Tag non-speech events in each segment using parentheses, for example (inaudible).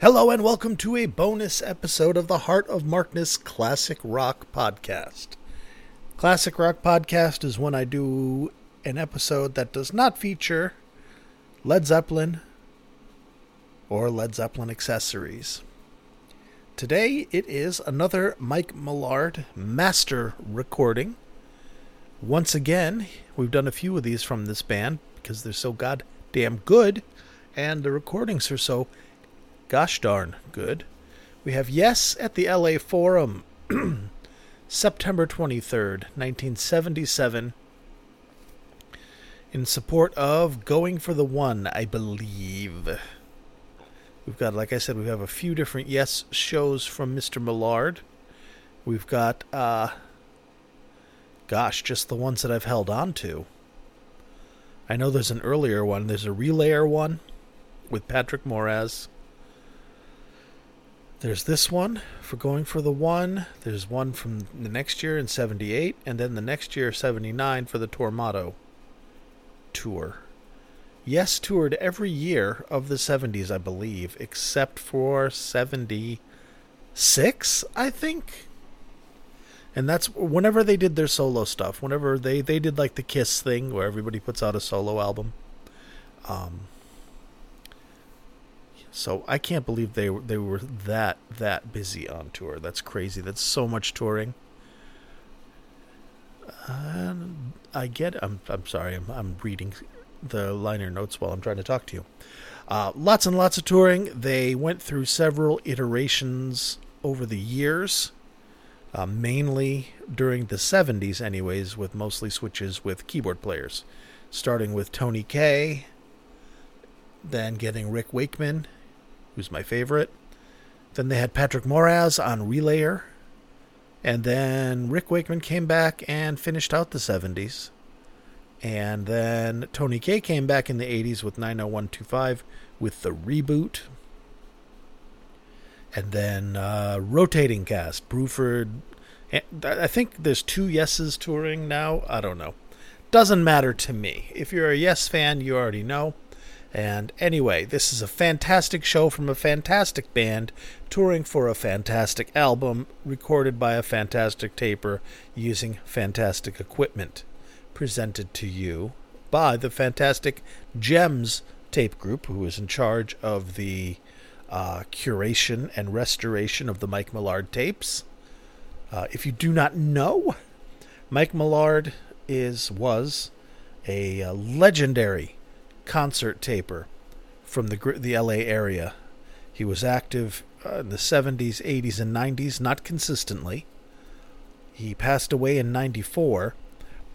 Hello and welcome to a bonus episode of the Heart of Markness Classic Rock Podcast. Classic Rock Podcast is when I do an episode that does not feature Led Zeppelin or Led Zeppelin accessories. Today it is another Mike Millard master recording. Once again, we've done a few of these from this band because they're so goddamn good and the recordings are so gosh darn good. We have Yes at the LA Forum, (clears throat) September 23rd, 1977, in support of Going for the One, I believe. We've got, like I said, we have a few different Yes shows from Mr. Millard. We've got, uh, gosh, just the ones that I've held on to. I know there's an earlier one. There's a Relayer one with Patrick Moraz. There's this one for going for the one. There's one from the next year in 78, and then the next year, 79, for the Tormato tour. Yes, toured every year of the 70s, I believe, except for 76, I think. And that's whenever they did their solo stuff. Whenever they, they did like the Kiss thing where everybody puts out a solo album. Um, so I can't believe they they were that that busy on tour. That's crazy. That's so much touring. Uh, I get. I'm I'm sorry. I'm I'm reading the liner notes while I'm trying to talk to you. Uh, lots and lots of touring. They went through several iterations over the years, uh, mainly during the 70s, anyways, with mostly switches with keyboard players. Starting with Tony Kaye, then getting Rick Wakeman who's my favorite. Then they had Patrick Moraz on Relayer. And then Rick Wakeman came back and finished out the 70s. And then Tony Kaye came back in the 80s with 90125 with the reboot. And then uh, rotating cast, Bruford. I think there's two Yeses touring now. I don't know. Doesn't matter to me. If you're a Yes fan, you already know. And anyway, this is a fantastic show from a fantastic band touring for a fantastic album recorded by a fantastic taper using fantastic equipment. Presented to you by the fantastic JEMS tape group, who is in charge of the uh, curation and restoration of the Mike Millard tapes. Uh, if you do not know, Mike Millard is was a, a uh, legendary concert taper from the the LA area. He was active uh, in the 70s, 80s, and 90s, not consistently. He passed away in 94,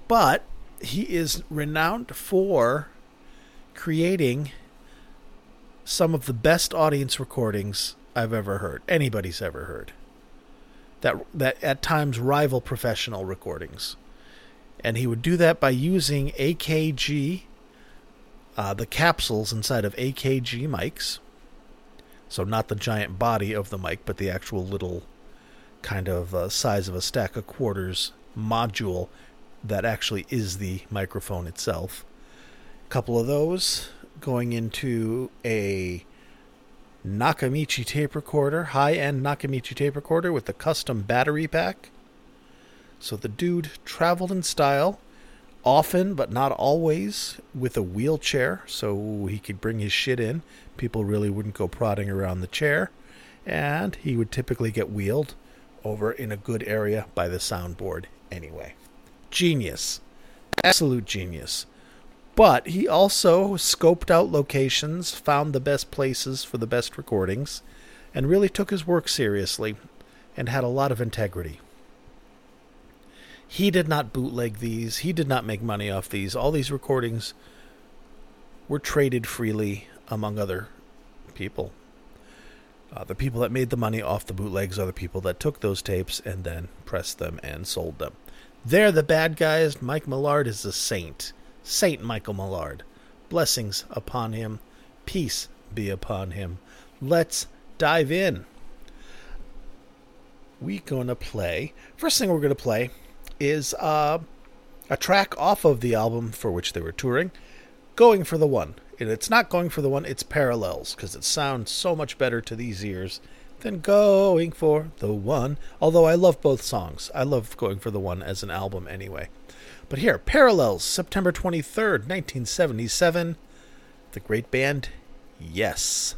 but he is renowned for creating some of the best audience recordings I've ever heard, anybody's ever heard. That that at times rival professional recordings. And he would do that by using AKG uh, the capsules inside of AKG mics. So, not the giant body of the mic, but the actual little kind of uh, size of a stack of quarters module that actually is the microphone itself. A couple of those going into a Nakamichi tape recorder, high end Nakamichi tape recorder with a custom battery pack. So the dude traveled in style often, but not always, with a wheelchair so he could bring his shit in. People really wouldn't go prodding around the chair. And he would typically get wheeled over in a good area by the soundboard anyway. Genius. Absolute genius. But he also scoped out locations, found the best places for the best recordings, and really took his work seriously and had a lot of integrity. He did not bootleg these. He did not make money off these. All these recordings were traded freely among other people. Uh, the people that made the money off the bootlegs are the people that took those tapes and then pressed them and sold them. They're the bad guys. Mike Millard is a saint. Saint Michael Millard. Blessings upon him. Peace be upon him. Let's dive in. We're gonna play. First thing we're gonna play is uh, a track off of the album for which they were touring, Going for the One. And it's not going for the one, it's parallels because it sounds so much better to these ears than going for the one. Although I love both songs. I love going for the one as an album anyway. But here, Parallels, September 23rd, 1977. The great band, Yes.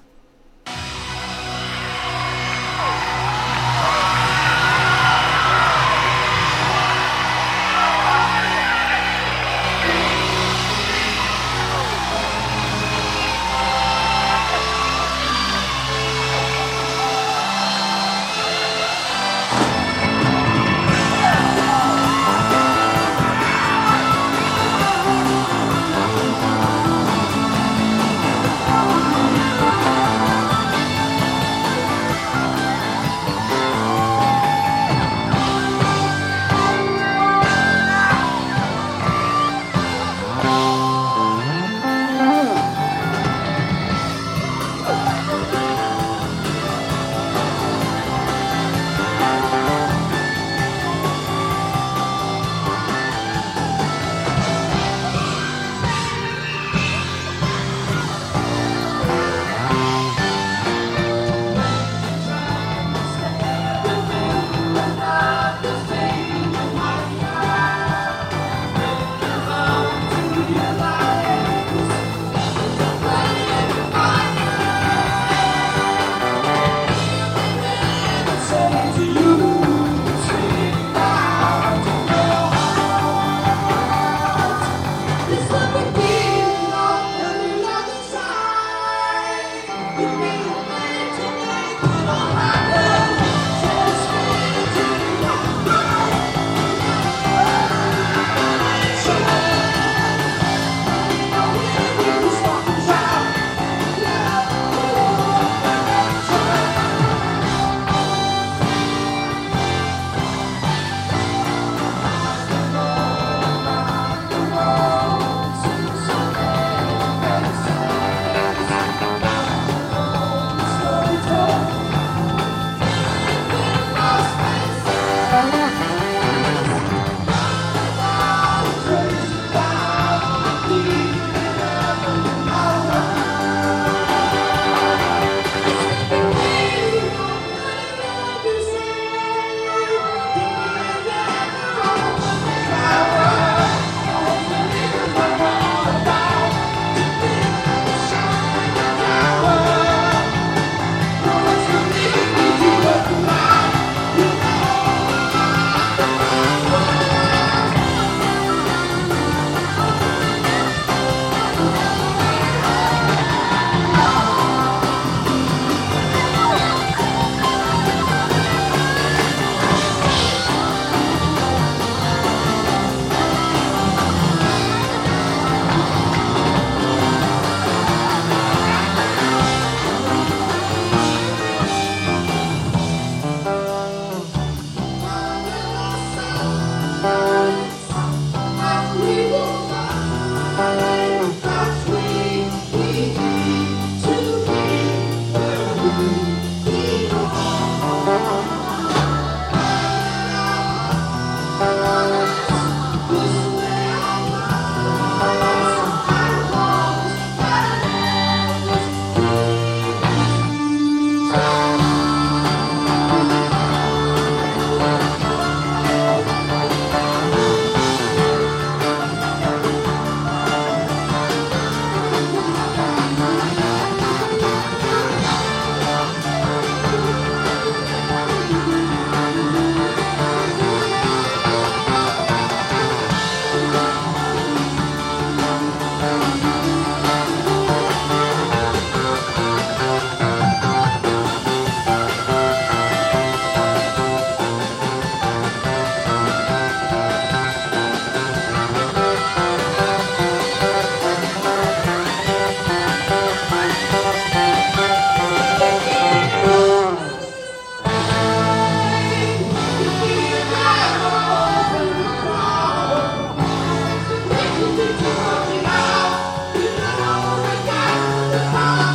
Bye.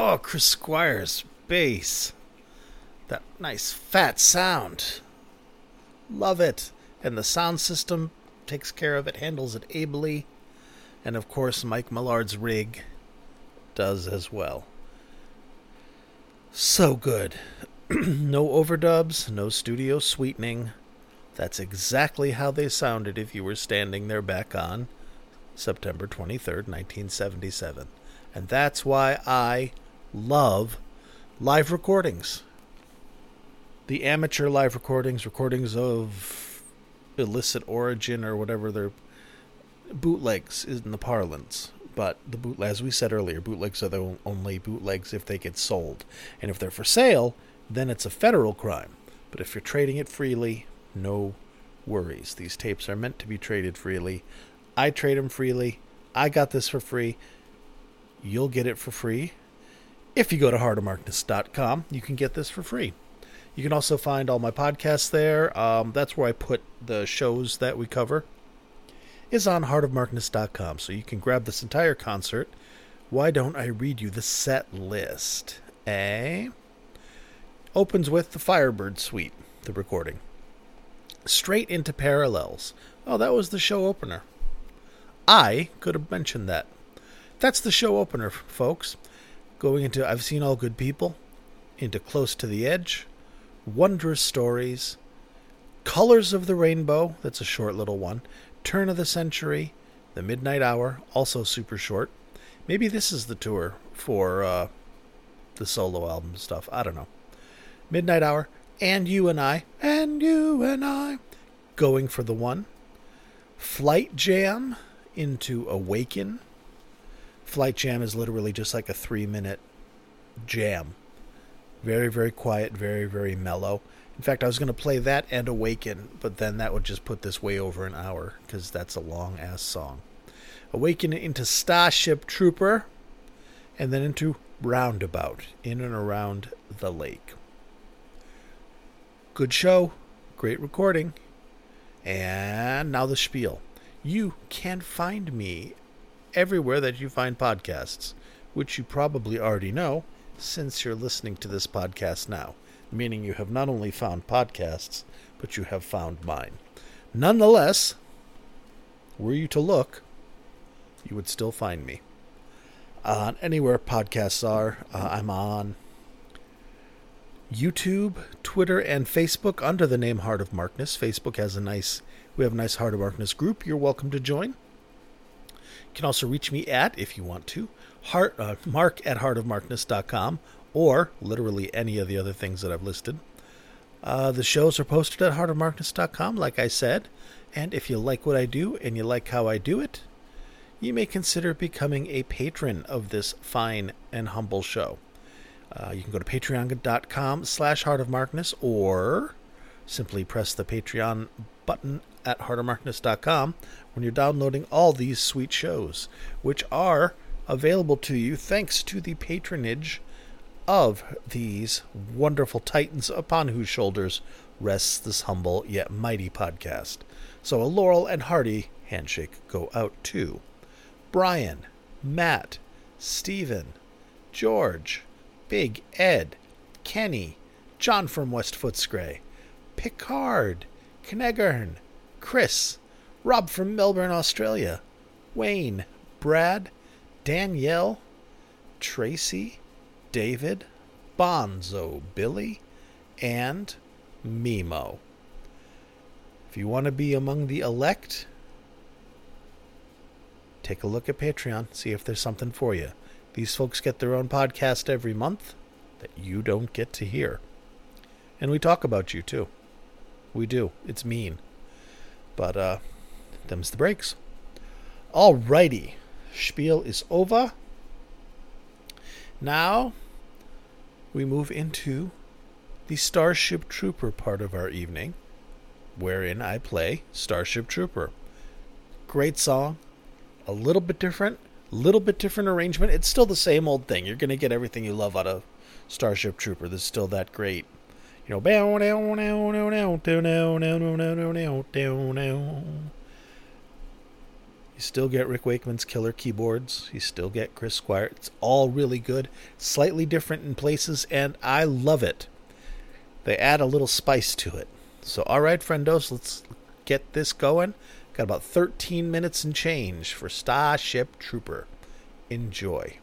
Oh, Chris Squire's bass. That nice fat sound. Love it. And the sound system takes care of it, handles it ably. And of course, Mike Millard's rig does as well. So good. (clears throat) no overdubs, no studio sweetening. That's exactly how they sounded if you were standing there back on September 23rd, 1977. And that's why I love live recordings. The amateur live recordings, recordings of illicit origin or whatever they're bootlegs in the parlance. But the boot, as we said earlier, bootlegs are the only bootlegs if they get sold, and if they're for sale, then it's a federal crime. But if you're trading it freely, no worries. These tapes are meant to be traded freely. I trade them freely. I got this for free. You'll get it for free. If you go to heartofmarkness.com, you can get this for free. You can also find all my podcasts there. Um, that's where I put the shows that we cover. Is on heartofmarkness.com, so you can grab this entire concert. Why don't I read you the set list? Eh? Opens with the Firebird Suite, the recording straight into parallels. Oh, that was the show opener. I could have mentioned that. That's the show opener, folks. Going into I've Seen All Good People, into Close to the Edge, Wondrous Stories, Colors of the Rainbow, that's a short little one, Turn of the Century, The Midnight Hour, also super short. Maybe this is the tour for uh, the solo album stuff. I don't know. Midnight Hour, and you and I, and you and I, going for the one. Flight Jam into Awaken. Flight Jam is literally just like a three minute jam. Very, very quiet, very, very mellow. In fact, I was going to play that and Awaken, but then that would just put this way over an hour because that's a long ass song. Awaken into Starship Trooper, and then into Roundabout, in and around the lake. Good show, great recording. And now the spiel. You can find me everywhere that you find podcasts, which you probably already know since you're listening to this podcast now, meaning you have not only found podcasts, but you have found mine. Nonetheless, were you to look, you would still find me. Uh, anywhere podcasts are, uh, I'm on YouTube, Twitter, and Facebook under the name Heart of Markness. Facebook has a nice, we have a nice Heart of Markness group. You're welcome to join. You can also reach me at, if you want to, heart, uh, mark at heartofmarkness.com or literally any of the other things that I've listed. Uh, the shows are posted at heartofmarkness.com, like I said. And if you like what I do and you like how I do it, you may consider becoming a patron of this fine and humble show. Uh, you can go to patreon.com slash heart of markness or simply press the Patreon button at heartofmarkness.com when you're downloading all these sweet shows, which are available to you thanks to the patronage of these wonderful titans upon whose shoulders rests this humble yet mighty podcast. So a laurel and hearty handshake go out to Brian, Matt, Stephen, George, Big Ed, Kenny, John from West Footscray, Picard, Knegern, Chris, Rob from Melbourne, Australia, Wayne, Brad, Danielle, Tracy, David, Bonzo, Billy, and Mimo. If you want to be among the elect, take a look at Patreon, see if there's something for you. These folks get their own podcast every month that you don't get to hear. And we talk about you too. We do. It's mean. But uh them's the breaks. Alrighty. Spiel is over. Now we move into the Starship Trooper part of our evening, wherein I play Starship Trooper. Great song, a little bit different, little bit different arrangement. It's still the same old thing. You're going to get everything you love out of Starship Trooper. This is still that great. You know, You still get Rick Wakeman's killer keyboards. You still get Chris Squire. It's all really good, slightly different in places, and I love it. They add a little spice to it. So, all right, friendos, let's get this going. Got about 13 minutes and change for Starship Trooper. Enjoy.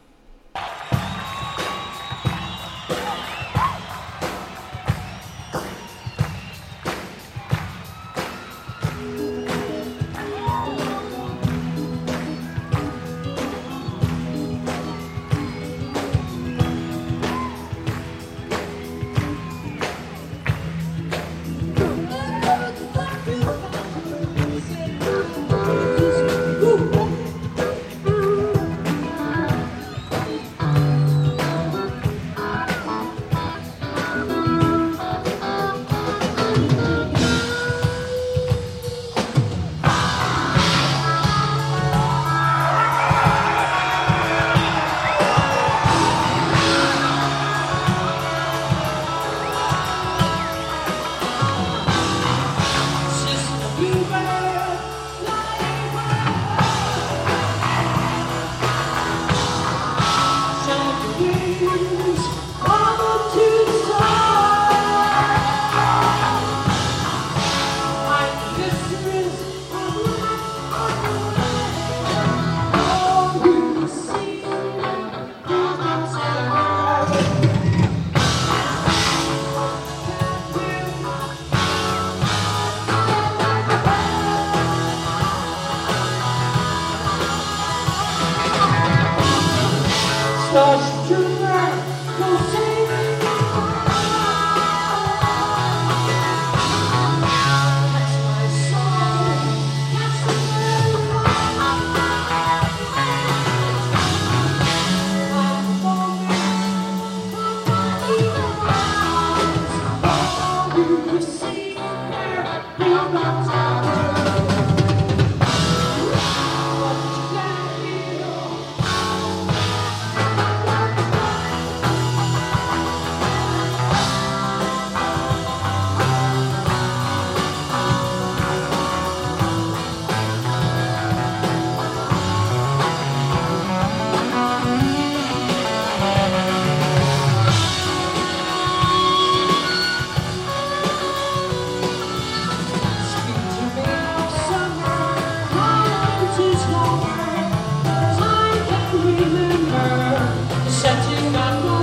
Mama.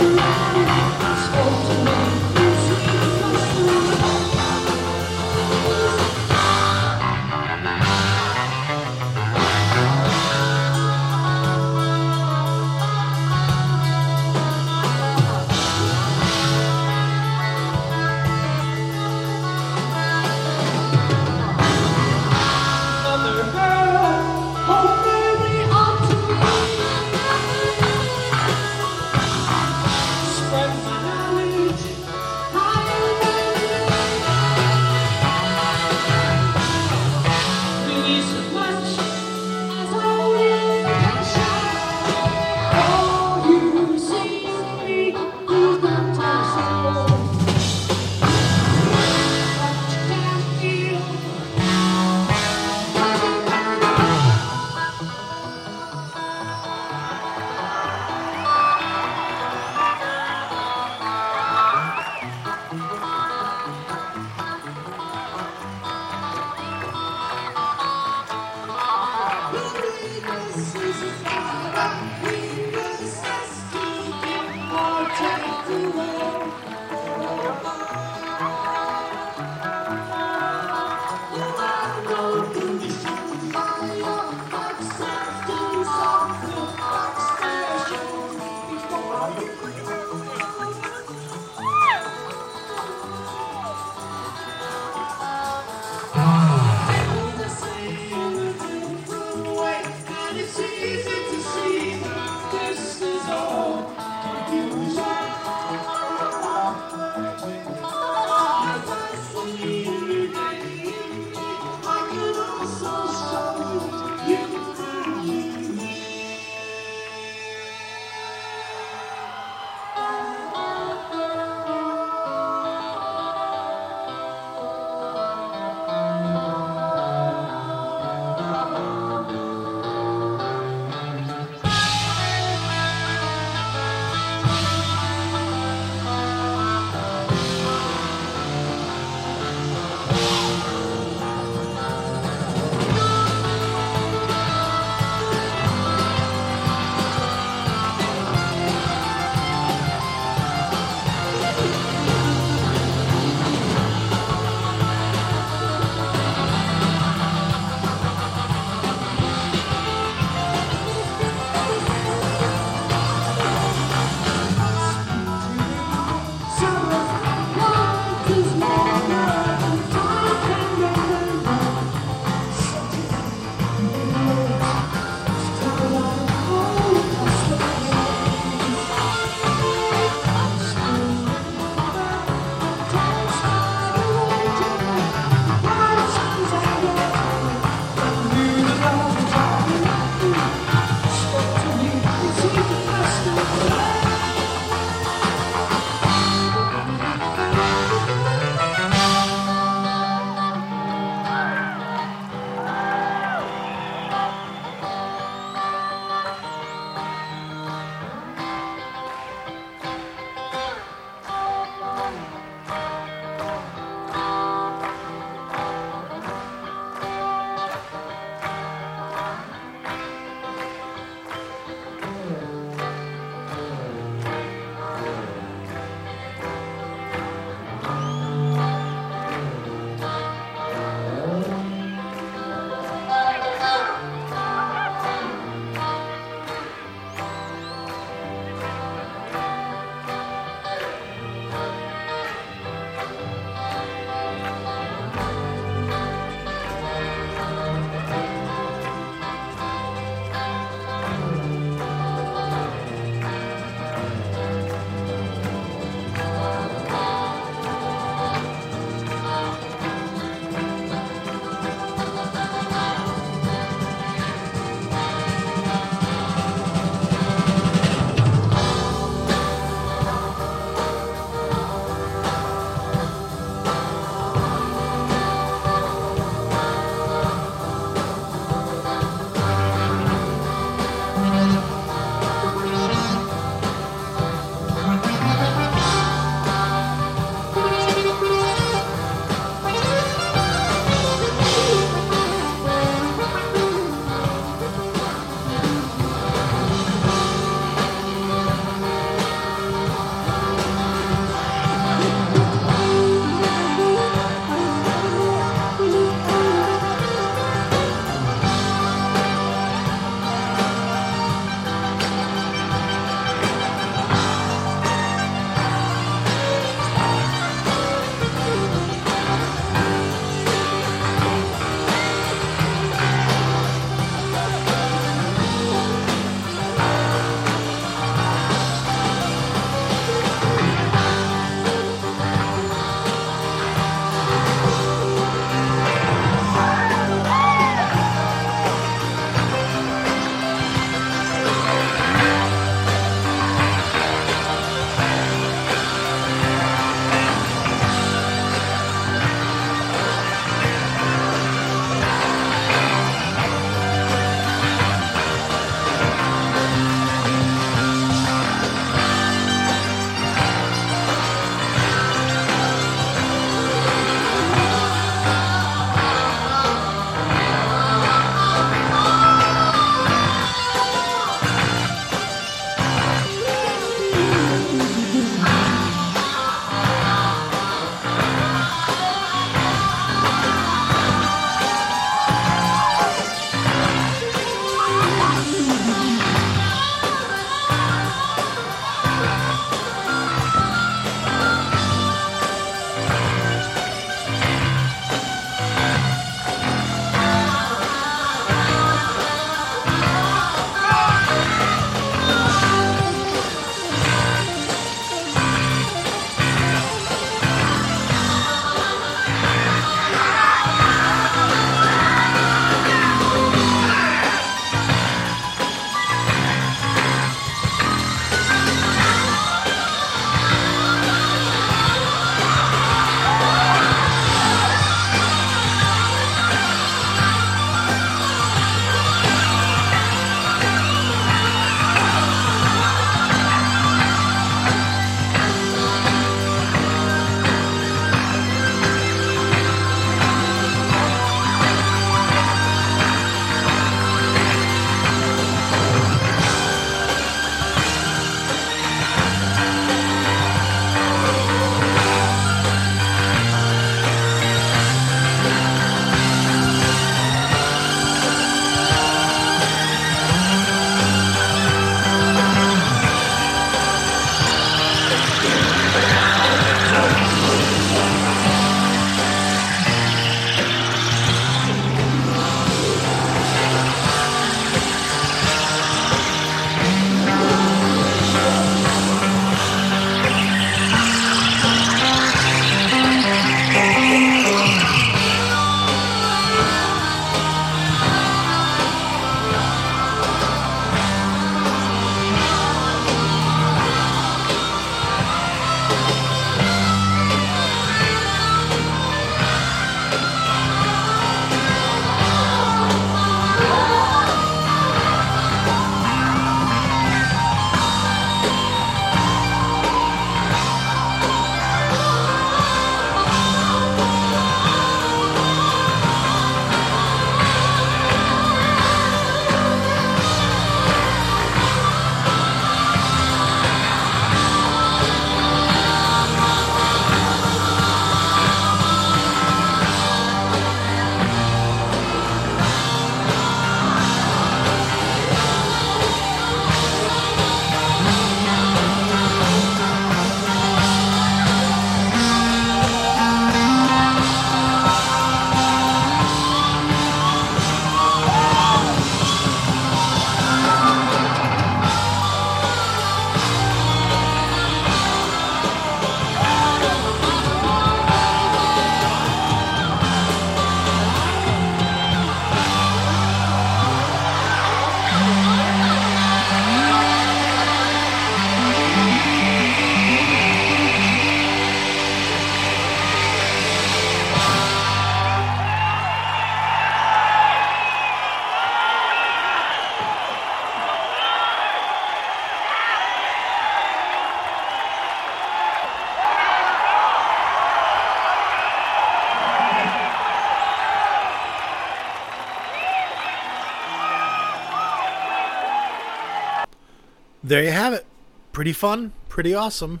Pretty fun, pretty awesome.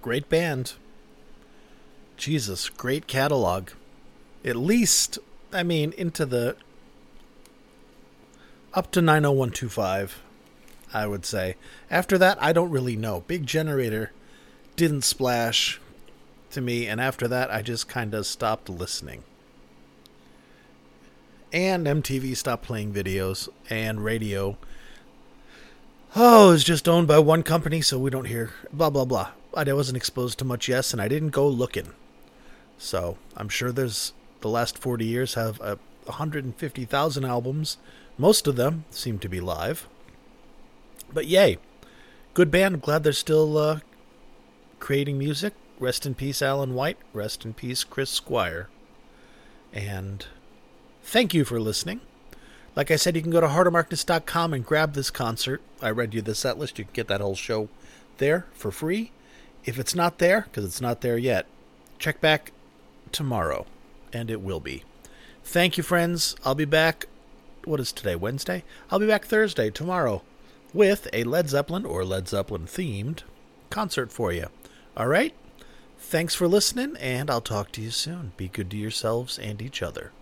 Great band. Jesus, great catalog. At least, I mean, into the up to 90125, I would say. After that, I don't really know. Big Generator didn't splash to me, and after that, I just kind of stopped listening. And MTV stopped playing videos, and radio. Oh, it's just owned by one company, so we don't hear blah blah blah. I wasn't exposed to much yes, and I didn't go looking. So I'm sure there's the last 40 years have uh, 150,000 albums. Most of them seem to be live. But yay, good band. I'm glad they're still uh, creating music. Rest in peace, Alan White. Rest in peace, Chris Squire. And thank you for listening. Like I said, you can go to heartofmarkness.com and grab this concert. I read you the set list. You can get that whole show there for free. If it's not there, because it's not there yet, check back tomorrow, and it will be. Thank you, friends. I'll be back. What is today? Wednesday? I'll be back Thursday, tomorrow, with a Led Zeppelin or Led Zeppelin themed concert for you. All right? Thanks for listening, and I'll talk to you soon. Be good to yourselves and each other.